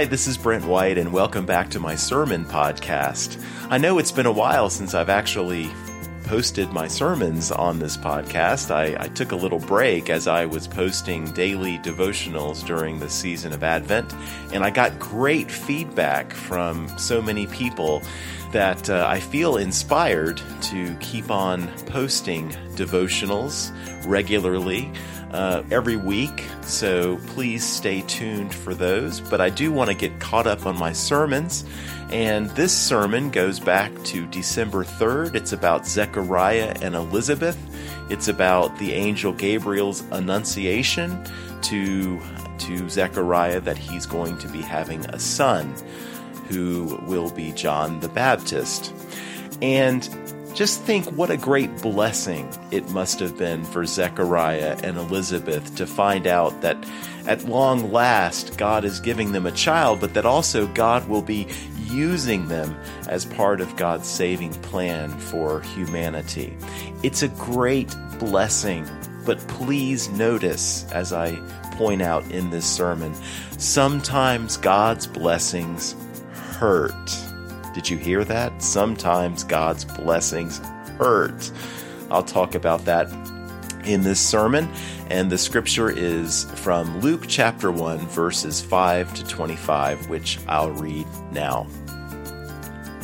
Hi, this is Brent White, and welcome back to my sermon podcast. I know it's been a while since I've actually posted my sermons on this podcast. I, I, took a little break as I was posting daily devotionals during the season of Advent, and I got great feedback from so many people that uh, I feel inspired to keep on posting devotionals regularly uh, every week, so please stay tuned for those. But I do want to get caught up on my sermons, and this sermon goes back to December 3rd. It's about Zechariah and Elizabeth, it's about the angel Gabriel's annunciation to, to Zechariah that he's going to be having a son who will be John the Baptist. And just think what a great blessing it must have been for Zechariah and Elizabeth to find out that at long last God is giving them a child, but that also God will be using them as part of God's saving plan for humanity. It's a great blessing, but please notice, as I point out in this sermon, sometimes God's blessings hurt. Did you hear that? Sometimes God's blessings hurt. I'll talk about that in this sermon, and the scripture is from Luke chapter 1, verses 5 to 25, which I'll read now.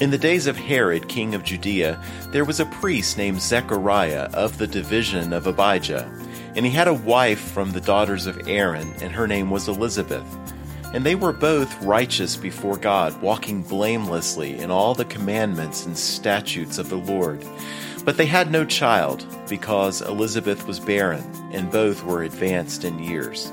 In the days of Herod, king of Judea, there was a priest named Zechariah of the division of Abijah, and he had a wife from the daughters of Aaron, and her name was Elizabeth. And they were both righteous before God, walking blamelessly in all the commandments and statutes of the Lord. But they had no child, because Elizabeth was barren, and both were advanced in years.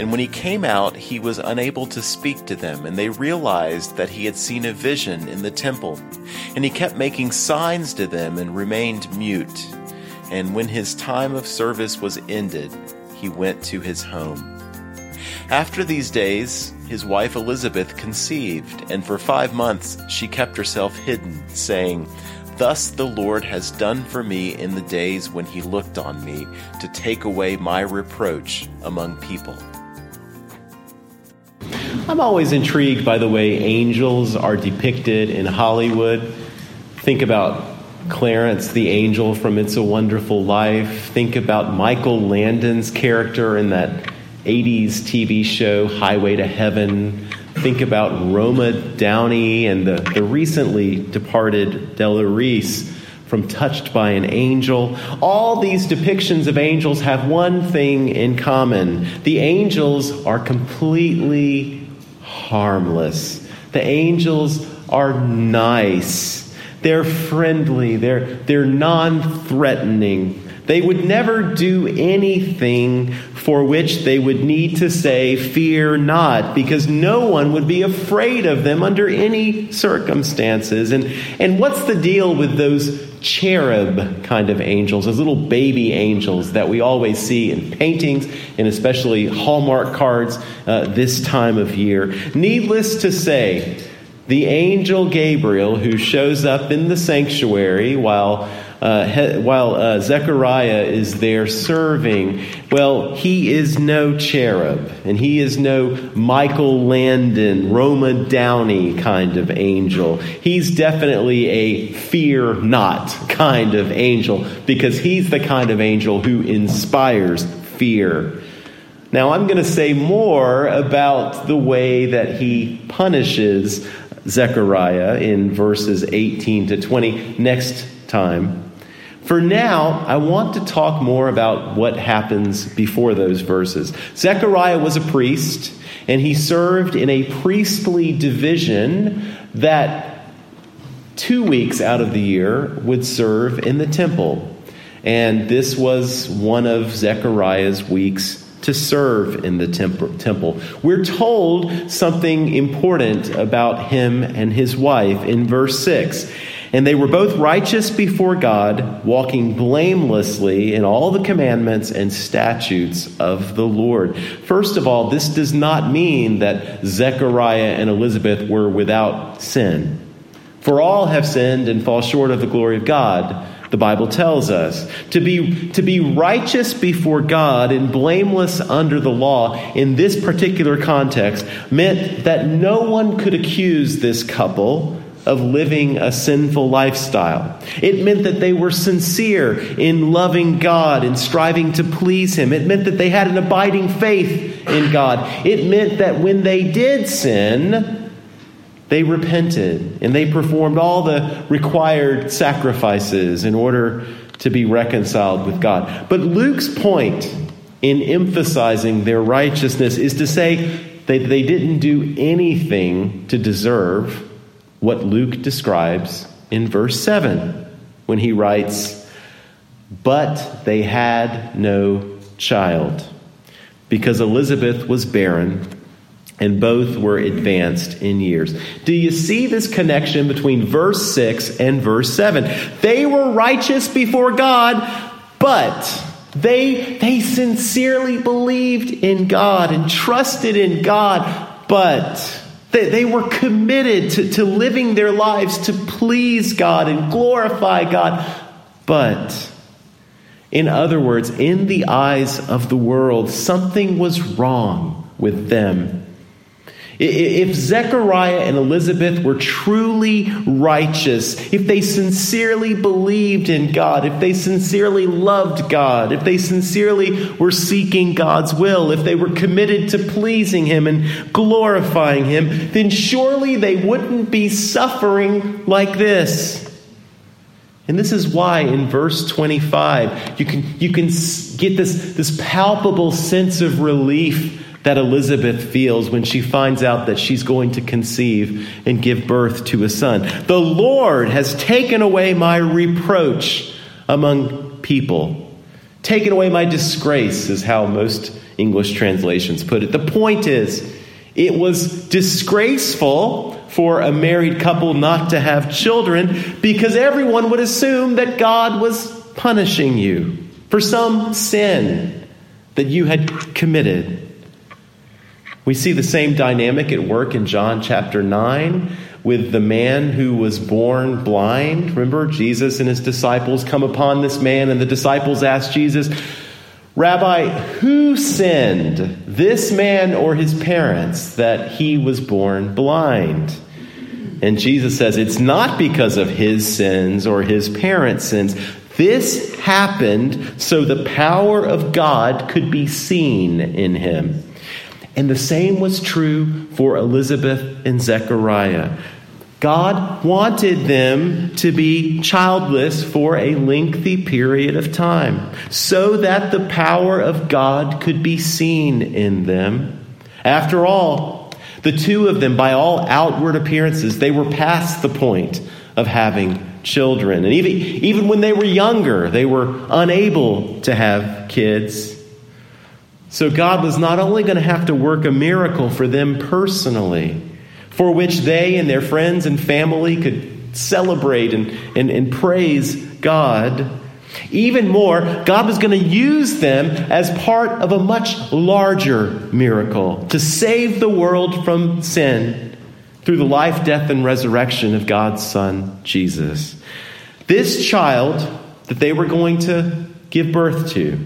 And when he came out, he was unable to speak to them, and they realized that he had seen a vision in the temple. And he kept making signs to them and remained mute. And when his time of service was ended, he went to his home. After these days, his wife Elizabeth conceived, and for five months she kept herself hidden, saying, Thus the Lord has done for me in the days when he looked on me to take away my reproach among people. I'm always intrigued by the way angels are depicted in Hollywood. Think about Clarence the angel from It's a Wonderful Life. Think about Michael Landon's character in that 80s TV show Highway to Heaven. Think about Roma Downey and the, the recently departed Della Reese from Touched by an Angel. All these depictions of angels have one thing in common the angels are completely harmless. The angels are nice. They're friendly. They're, they're non threatening. They would never do anything for which they would need to say, Fear not, because no one would be afraid of them under any circumstances. And, and what's the deal with those cherub kind of angels, those little baby angels that we always see in paintings and especially Hallmark cards uh, this time of year? Needless to say, the angel Gabriel, who shows up in the sanctuary while uh, he, while uh, Zechariah is there serving, well, he is no cherub, and he is no Michael Landon, Roma Downey kind of angel. He's definitely a fear not kind of angel because he's the kind of angel who inspires fear. Now, I'm going to say more about the way that he punishes Zechariah in verses 18 to 20 next time. For now, I want to talk more about what happens before those verses. Zechariah was a priest, and he served in a priestly division that two weeks out of the year would serve in the temple. And this was one of Zechariah's weeks to serve in the temple. We're told something important about him and his wife in verse 6. And they were both righteous before God, walking blamelessly in all the commandments and statutes of the Lord. First of all, this does not mean that Zechariah and Elizabeth were without sin. For all have sinned and fall short of the glory of God, the Bible tells us. To be, to be righteous before God and blameless under the law in this particular context meant that no one could accuse this couple of living a sinful lifestyle. It meant that they were sincere in loving God and striving to please Him. It meant that they had an abiding faith in God. It meant that when they did sin, they repented and they performed all the required sacrifices in order to be reconciled with God. But Luke's point in emphasizing their righteousness is to say that they didn't do anything to deserve what Luke describes in verse 7 when he writes, But they had no child, because Elizabeth was barren, and both were advanced in years. Do you see this connection between verse 6 and verse 7? They were righteous before God, but they, they sincerely believed in God and trusted in God, but they, they were committed to, to living their lives to please God and glorify God. But, in other words, in the eyes of the world, something was wrong with them. If Zechariah and Elizabeth were truly righteous, if they sincerely believed in God, if they sincerely loved God, if they sincerely were seeking God's will, if they were committed to pleasing Him and glorifying Him, then surely they wouldn't be suffering like this. And this is why in verse 25 you can, you can get this, this palpable sense of relief that Elizabeth feels when she finds out that she's going to conceive and give birth to a son. The Lord has taken away my reproach among people, taken away my disgrace, is how most English translations put it. The point is, it was disgraceful for a married couple not to have children because everyone would assume that God was punishing you for some sin that you had committed. We see the same dynamic at work in John chapter 9 with the man who was born blind. Remember, Jesus and his disciples come upon this man, and the disciples ask Jesus, Rabbi, who sinned, this man or his parents, that he was born blind? And Jesus says, It's not because of his sins or his parents' sins. This happened so the power of God could be seen in him. And the same was true for Elizabeth and Zechariah. God wanted them to be childless for a lengthy period of time so that the power of God could be seen in them. After all, the two of them, by all outward appearances, they were past the point of having children. And even, even when they were younger, they were unable to have kids. So God was not only going to have to work a miracle for them personally, for which they and their friends and family could celebrate and, and, and praise God. Even more, God was going to use them as part of a much larger miracle to save the world from sin through the life, death, and resurrection of God's Son, Jesus. This child that they were going to give birth to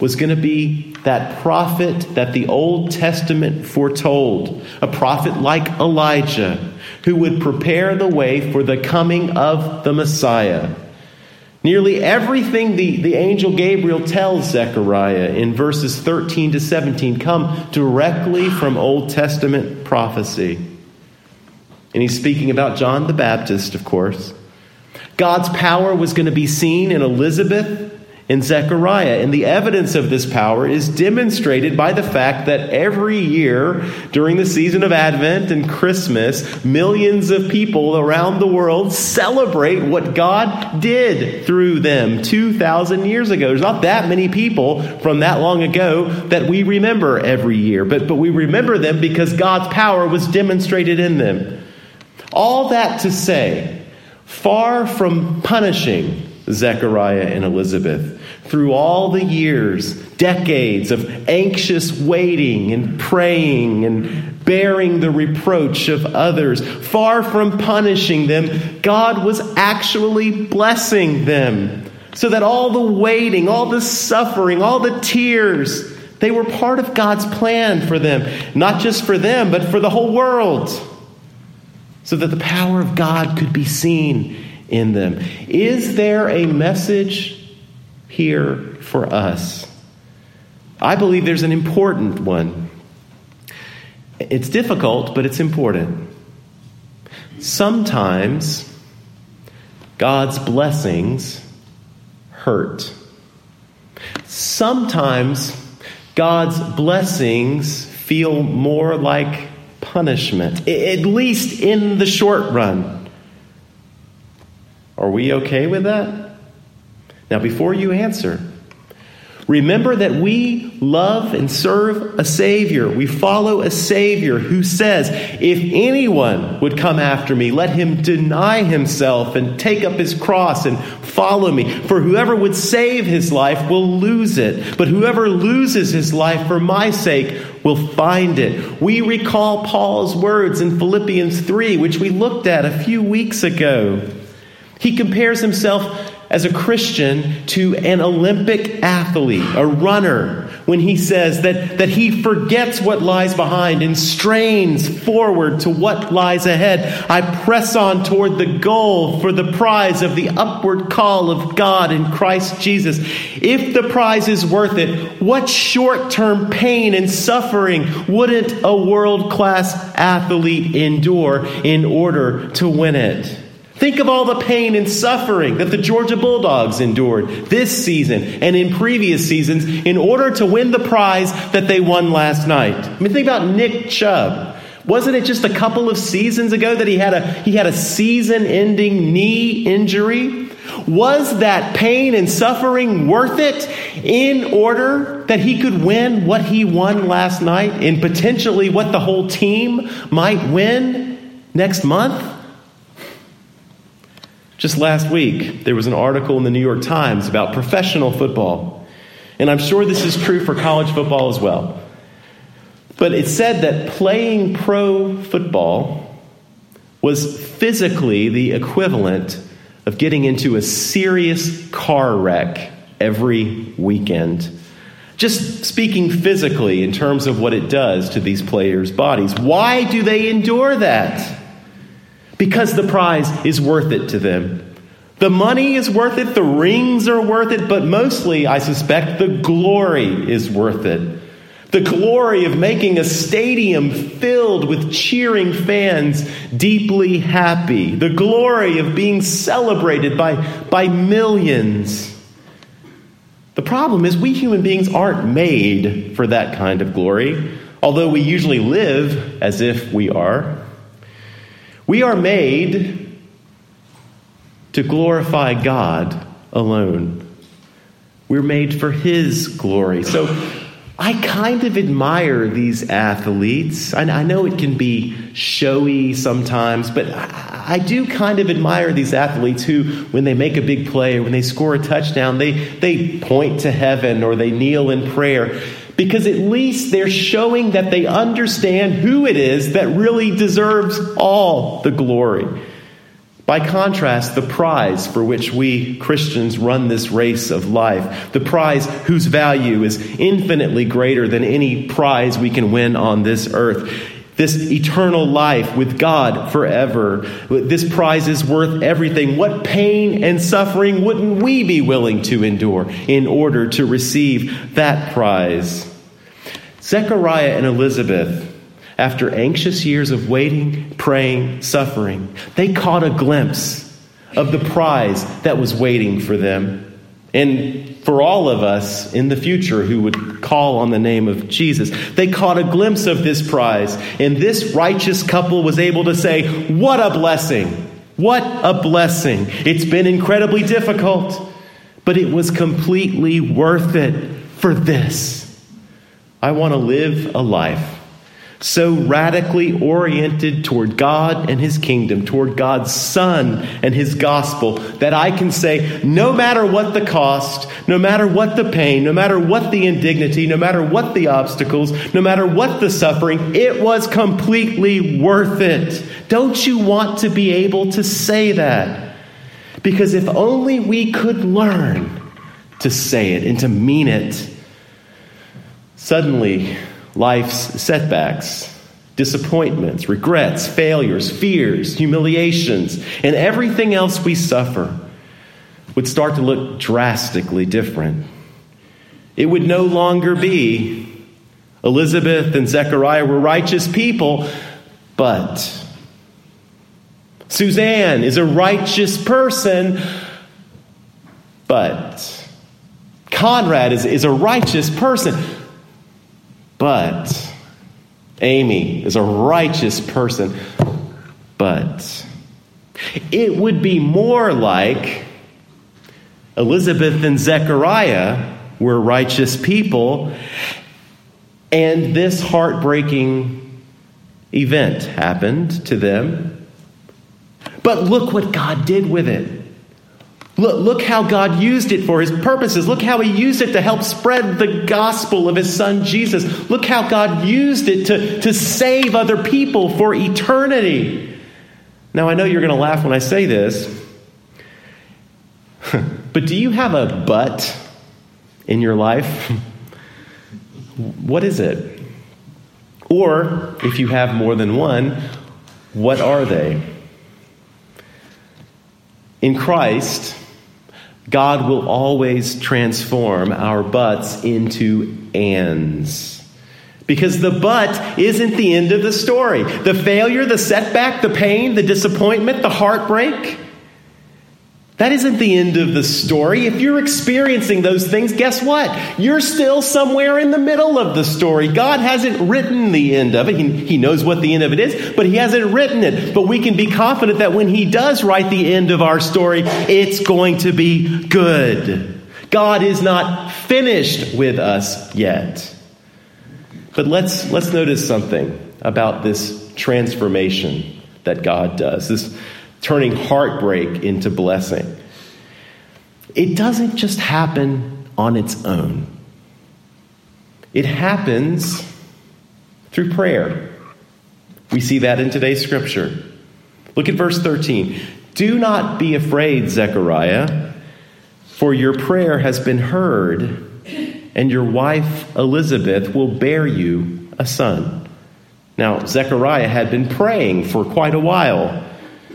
was going to be that prophet that the Old Testament foretold, a prophet like Elijah, who would prepare the way for the coming of the Messiah. Nearly everything the, the angel Gabriel tells Zechariah in verses 13 to 17 come directly from Old Testament prophecy. And he's speaking about John the Baptist, of course. God's power was going to be seen in Elizabeth and Zechariah. And the evidence of this power is demonstrated by the fact that every year during the season of Advent and Christmas, millions of people around the world celebrate what God did through them 2,000 years ago. There's not that many people from that long ago that we remember every year, but, but we remember them because God's power was demonstrated in them. All that to say, far from punishing Zechariah and Elizabeth through all the years, decades of anxious waiting and praying and bearing the reproach of others, far from punishing them, God was actually blessing them. So that all the waiting, all the suffering, all the tears, they were part of God's plan for them. Not just for them, but for the whole world. So that the power of God could be seen in them. Is there a message here for us? I believe there's an important one. It's difficult, but it's important. Sometimes God's blessings hurt. Sometimes God's blessings feel more like punishment, at least in the short run. Are we okay with that? Now, before you answer, remember that we love and serve a Savior. We follow a Savior who says, If anyone would come after me, let him deny himself and take up his cross and follow me. For whoever would save his life will lose it, but whoever loses his life for my sake will find it. We recall Paul's words in Philippians 3, which we looked at a few weeks ago. He compares himself as a Christian to an Olympic athlete, a runner, when he says that, that he forgets what lies behind and strains forward to what lies ahead. I press on toward the goal for the prize of the upward call of God in Christ Jesus. If the prize is worth it, what short term pain and suffering wouldn't a world class athlete endure in order to win it? Think of all the pain and suffering that the Georgia Bulldogs endured this season and in previous seasons in order to win the prize that they won last night. I mean, think about Nick Chubb. Wasn't it just a couple of seasons ago that he had a, he had a season ending knee injury? Was that pain and suffering worth it in order that he could win what he won last night and potentially what the whole team might win next month? Just last week, there was an article in the New York Times about professional football. And I'm sure this is true for college football as well. But it said that playing pro football was physically the equivalent of getting into a serious car wreck every weekend. Just speaking physically in terms of what it does to these players' bodies. Why do they endure that? Because the prize is worth it to them. The money is worth it, the rings are worth it, but mostly, I suspect, the glory is worth it. The glory of making a stadium filled with cheering fans deeply happy. The glory of being celebrated by, by millions. The problem is, we human beings aren't made for that kind of glory, although we usually live as if we are. We are made to glorify God alone. We're made for His glory. So I kind of admire these athletes. I, I know it can be showy sometimes, but I, I, do kind of admire these athletes who, when they make a big play or when they score a touchdown, they, they point to heaven or they kneel in prayer because at least they're showing that they understand who it is that really deserves all the glory. By contrast, the prize for which we Christians run this race of life, the prize whose value is infinitely greater than any prize we can win on this earth, this eternal life with God forever. This prize is worth everything. What pain and suffering wouldn't we be willing to endure in order to receive that prize? Zechariah and Elizabeth after anxious years of waiting, praying, suffering, they caught a glimpse of the prize that was waiting for them. And for all of us in the future who would call on the name of Jesus, they caught a glimpse of this prize. And this righteous couple was able to say, What a blessing! What a blessing! It's been incredibly difficult, but it was completely worth it for this. I want to live a life so radically oriented toward God and His kingdom, toward God's Son and His gospel, that I can say, no matter what the cost, no matter what the pain, no matter what the indignity, no matter what the obstacles, no matter what the suffering, it was completely worth it. Don't you want to be able to say that? Because if only we could learn to say it and to mean it, suddenly, life's setbacks, disappointments, regrets, failures, fears, humiliations, and everything else we suffer would start to look drastically different. It would no longer be Elizabeth and Zechariah were righteous people, but Suzanne is a righteous person, but Conrad is, is a righteous person. But Amy is a righteous person. But it would be more like Elizabeth and Zechariah were righteous people, and this heartbreaking event happened to them. But look what God did with it. Look, look how God used it for his purposes. Look how he used it to help spread the gospel of his son Jesus. Look how God used it to, to save other people for eternity. Now, I know you're going to laugh when I say this, but do you have a but in your life? What is it? Or, if you have more than one, what are they? In Christ, God will always transform our buts into ands. Because the but isn't the end of the story. The failure, the setback, the pain, the disappointment, the heartbreak, that isn't the end of the story. If you're experiencing those things, guess what? You're still somewhere in the middle of the story. God hasn't written the end of it. He, he, knows what the end of it is, but He hasn't written it. But we can be confident that when He does write the end of our story, it's going to be good. God is not finished with us yet. But let's, let's notice something about this transformation that God does. This turning heartbreak into blessing. It doesn't just happen on its own, it happens through prayer. We see that in today's scripture. Look at verse 13. Do not be afraid, Zechariah, for your prayer has been heard, and your wife Elizabeth will bear you a son. Now, Zechariah had been praying for quite a while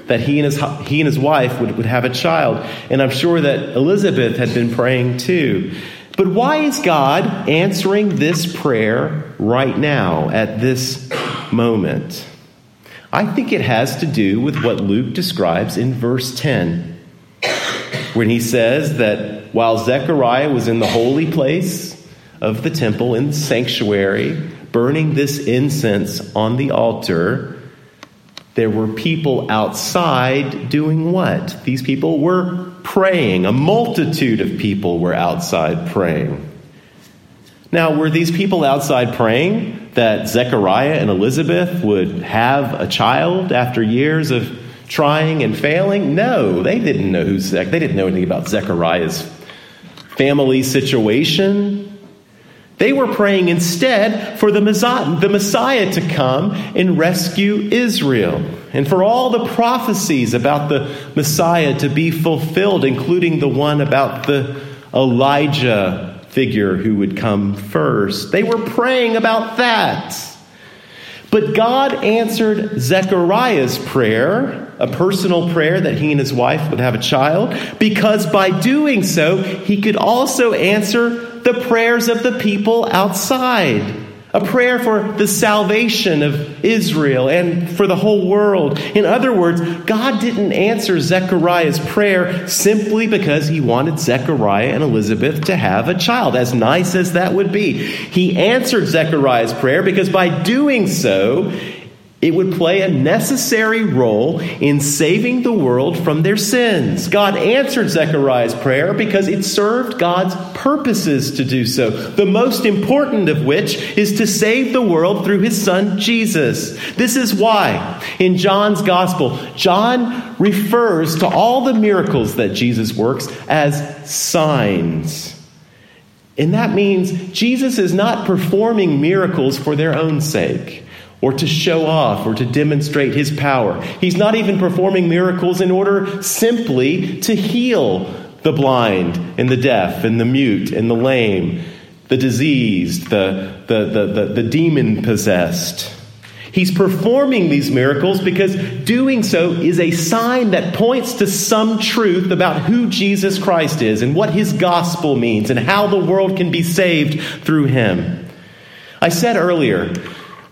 that he and his, he and his wife would, would have a child. And I'm sure that Elizabeth had been praying too. But why is God answering this prayer right now at this moment? I think it has to do with what Luke describes in verse 10, when he says that while Zechariah was in the holy place of the temple in the sanctuary, burning this incense on the altar, there were people outside doing what? These people were praying. A multitude of people were outside praying. Now, were these people outside praying that Zechariah and Elizabeth would have a child after years of trying and failing? No, they didn't know who Zech- they didn't know anything about Zechariah's family situation. They were praying instead for the Messiah to come and rescue Israel, and for all the prophecies about the Messiah to be fulfilled, including the one about the Elijah figure who would come first. They were praying about that. But God answered Zechariah's prayer, a personal prayer that he and his wife would have a child, because by doing so, he could also answer the prayers of the people outside. A prayer for the salvation of Israel and for the whole world. In other words, God didn't answer Zechariah's prayer simply because he wanted Zechariah and Elizabeth to have a child, as nice as that would be. He answered Zechariah's prayer because by doing so, it would play a necessary role in saving the world from their sins. God answered Zechariah's prayer because it served God's purposes to do so, the most important of which is to save the world through his son Jesus. This is why in John's gospel, John refers to all the miracles that Jesus works as signs. And that means Jesus is not performing miracles for their own sake or to show off or to demonstrate his power. He's not even performing miracles in order simply to heal the blind and the deaf and the mute and the lame, the diseased, the, the, the, the, the demon possessed. He's performing these miracles because doing so is a sign that points to some truth about who Jesus Christ is and what his gospel means and how the world can be saved through him. I said earlier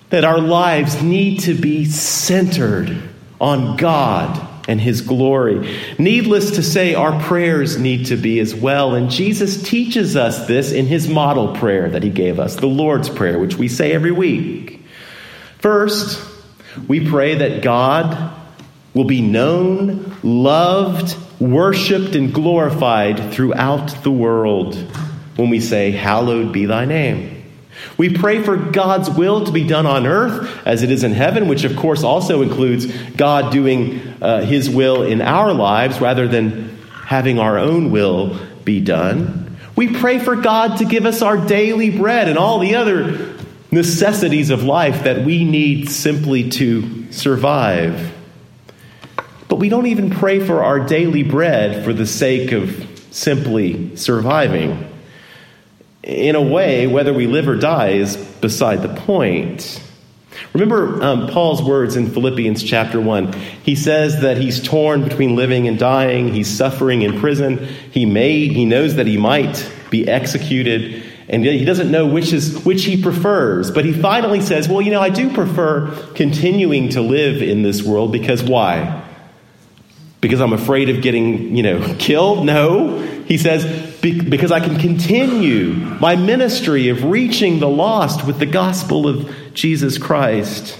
that our lives need to be centered on God and His glory. Needless to say, our prayers need to be as well. And Jesus teaches us this in His model prayer that He gave us, the Lord's Prayer, which we say every week. First, we pray that God will be known, loved, worshiped, and glorified throughout the world when we say, Hallowed be thy name. We pray for God's will to be done on earth as it is in heaven, which of course also includes God doing uh, his will in our lives rather than having our own will be done. We pray for God to give us our daily bread and all the other necessities of life that we need simply to survive. But we don't even pray for our daily bread for the sake of simply surviving in a way, whether we live or die is beside the point. Remember um, Paul's words in Philippians chapter 1. He says that he's torn between living and dying. He's suffering in prison. He may, he knows that he might be executed, and he doesn't know which is which he prefers. But he finally says, "Well, you know, I do prefer continuing to live in this world because why? Because I'm afraid of getting, you know, killed? No. He says, because I can continue my ministry of reaching the lost with the gospel of Jesus Christ.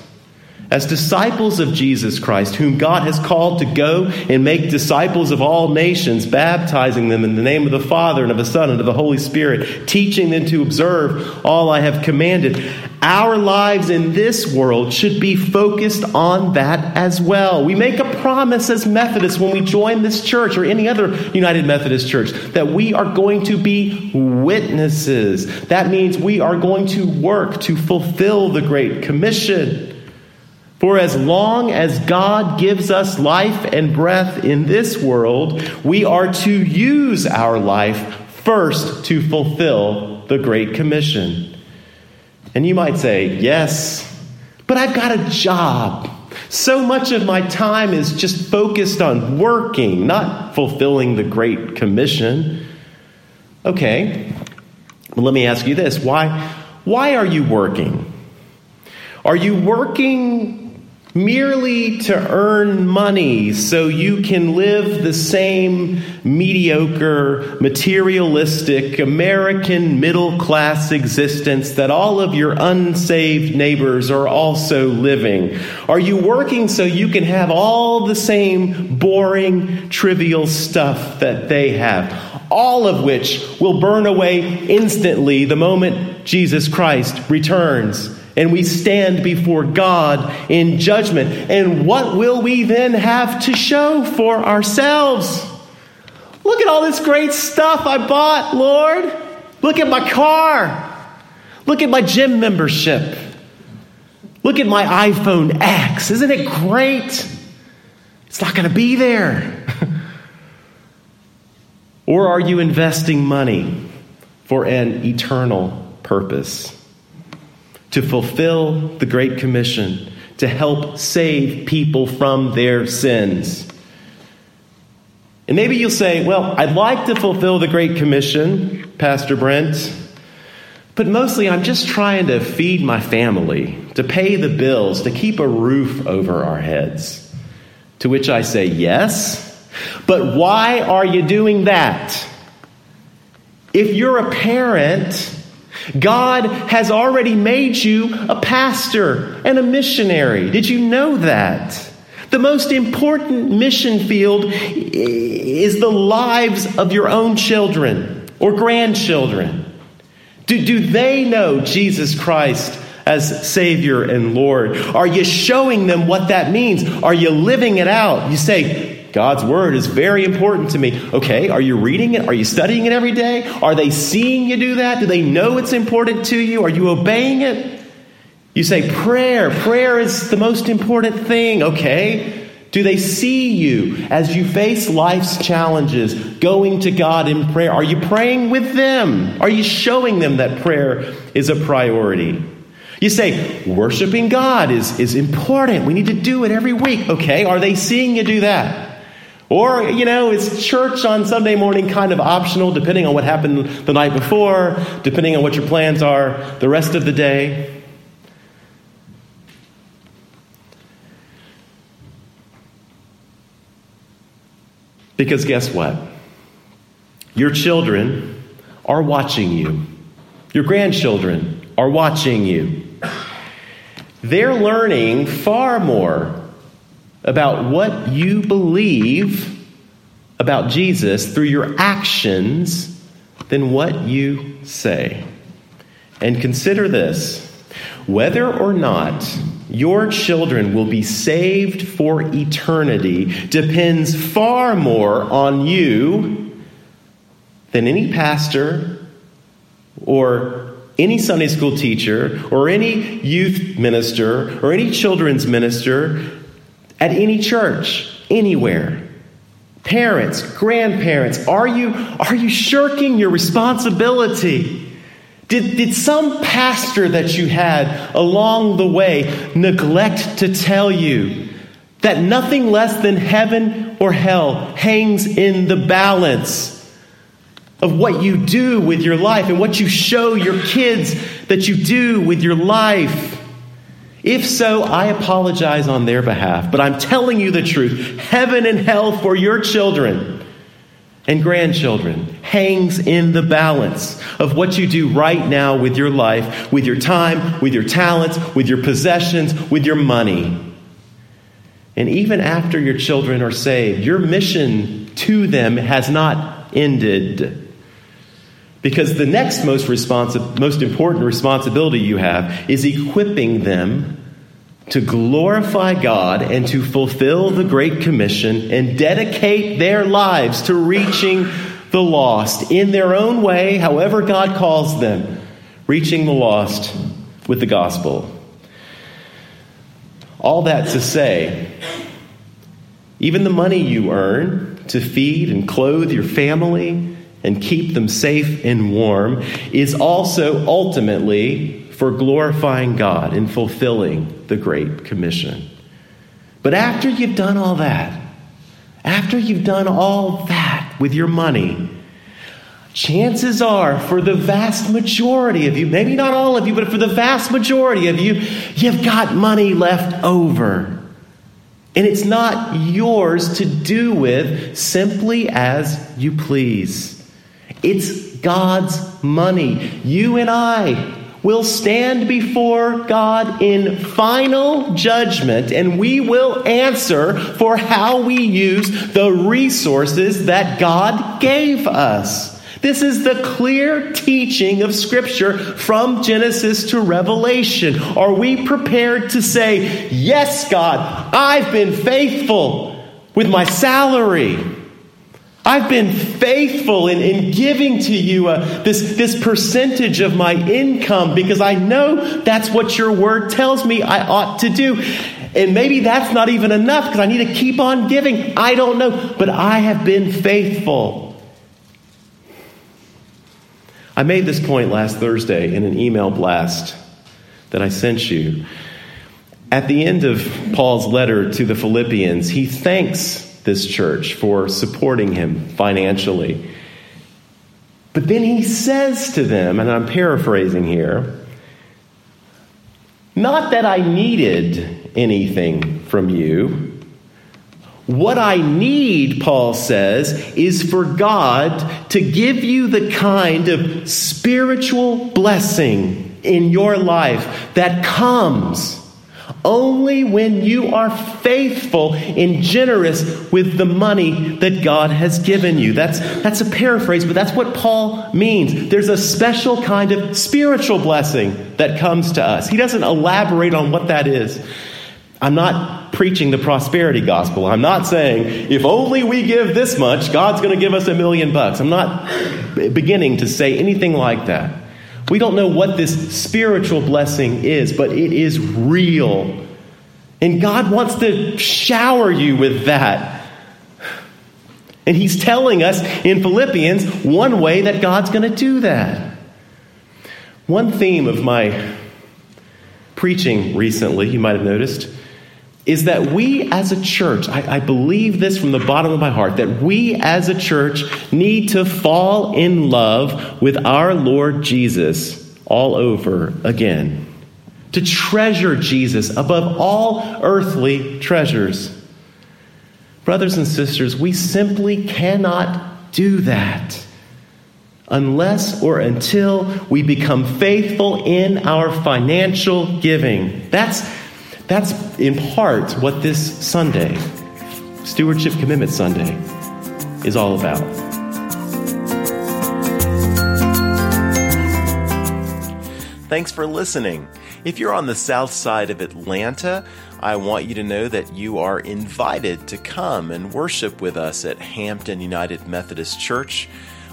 As disciples of Jesus Christ, whom God has called to go and make disciples of all nations, baptizing them in the name of the Father and of the Son and of the Holy Spirit, teaching them to observe all I have commanded. Our lives in this world should be focused on that as well. We make a promise as Methodists when we join this church or any other United Methodist church that we are going to be witnesses. That means we are going to work to fulfill the Great Commission. For as long as God gives us life and breath in this world, we are to use our life first to fulfill the Great Commission. And you might say, Yes, but I've got a job. So much of my time is just focused on working, not fulfilling the Great Commission. Okay, well, let me ask you this why, why are you working? Are you working merely to earn money so you can live the same mediocre, materialistic, American middle class existence that all of your unsaved neighbors are also living? Are you working so you can have all the same boring, trivial stuff that they have? All of which will burn away instantly the moment Jesus Christ returns and we stand before God in judgment. And what will we then have to show for ourselves? Look at all this great stuff I bought, Lord. Look at my car. Look at my gym membership. Look at my iPhone X. Isn't it great? It's not going to be there. or are you investing money for an eternal purpose? To fulfill the Great Commission, to help save people from their sins. And maybe you'll say, Well, I'd like to fulfill the Great Commission, Pastor Brent, but mostly I'm just trying to feed my family, to pay the bills, to keep a roof over our heads. To which I say, Yes, but why are you doing that? If you're a parent, God has already made you a pastor and a missionary. Did you know that? The most important mission field is the lives of your own children or grandchildren. Do, do they know Jesus Christ as Savior and Lord? Are you showing them what that means? Are you living it out? You say, God's Word is very important to me. Okay, are you reading it? Are you studying it every day? Are they seeing you do that? Do they know it's important to you? Are you obeying it? You say, prayer. Prayer is the most important thing. Okay. Do they see you as you face life's challenges, going to God in prayer? Are you praying with them? Are you showing them that prayer is a priority? You say, worshiping God is, is important. We need to do it every week. Okay, are they seeing you do that? Or, you know, is church on Sunday morning kind of optional depending on what happened the night before, depending on what your plans are the rest of the day? Because guess what? Your children are watching you. Your grandchildren are watching you. They're learning far more about what you believe about Jesus through your actions than what you say. And consider this whether or not your children will be saved for eternity depends far more on you than any pastor or any Sunday school teacher or any youth minister or any children's minister at any church, anywhere. Parents, grandparents, are you, are you shirking your responsibility? Did, did some pastor that you had along the way neglect to tell you that nothing less than heaven or hell hangs in the balance of what you do with your life and what you show your kids that you do with your life? If so, I apologize on their behalf, but I'm telling you the truth. Heaven and hell for your children and grandchildren hangs in the balance of what you do right now with your life, with your time, with your talents, with your possessions, with your money. And even after your children are saved, your mission to them has not ended. Because the next most, responsi- most important responsibility you have is equipping them to glorify God and to fulfill the Great Commission and dedicate their lives to reaching the lost in their own way, however God calls them, reaching the lost with the gospel. All that to say, even the money you earn to feed and clothe your family and keep them safe and warm is also ultimately for glorifying God and fulfilling the Great Commission. But after you've done all that, after you've done all that with your money, chances are for the vast majority of you, maybe not all of you, but for the vast majority of you, you've got money left over. And it's not yours to do with simply as you please. It's God's money. You and I will stand before God in final judgment and we will answer for how we use the resources that God gave us. This is the clear teaching of Scripture from Genesis to Revelation. Are we prepared to say, Yes, God, I've been faithful with my salary? I've been faithful in, in giving to you uh, this, this percentage of my income because I know that's what your word tells me I ought to do. And maybe that's not even enough because I need to keep on giving. I don't know. But I have been faithful. I made this point last Thursday in an email blast that I sent you. At the end of Paul's letter to the Philippians, he thanks this church for supporting him financially. But then he says to them, and I'm paraphrasing here, not that I needed anything from you. What I need, Paul says, is for God to give you the kind of spiritual blessing in your life that comes only when you are faithful and generous with the money that God has given you. That's, that's a paraphrase, but that's what Paul means. There's a special kind of spiritual blessing that comes to us. He doesn't elaborate on what that is. I'm not preaching the prosperity gospel. I'm not saying, if only we give this much, God's going to give us a million bucks. I'm not beginning to say anything like that. We don't know what this spiritual blessing is, but it is real. And God wants to shower you with that. And He's telling us in Philippians one way that God's going to do that. One theme of my preaching recently, you might have noticed, is that we as a church, I, I, believe this from the bottom of my heart, that we as a church need to fall in love with our Lord Jesus all over again. To treasure Jesus above all earthly treasures. Brothers and sisters, we simply cannot do that unless or until we become faithful in our financial giving. That's that's in part what this Sunday, Stewardship Commitment Sunday, is all about. Thanks for listening. If you're on the south side of Atlanta, I want you to know that you are invited to come and worship with us at Hampton United Methodist Church.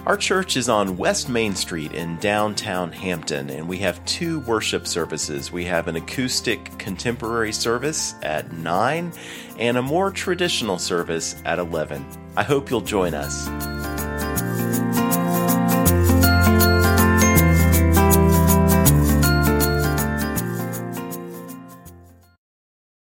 Our church is on West Main Street in downtown Hampton, and we have two worship services. We have an acoustic contemporary service at 9 and a more traditional service at 11. I hope you'll join us.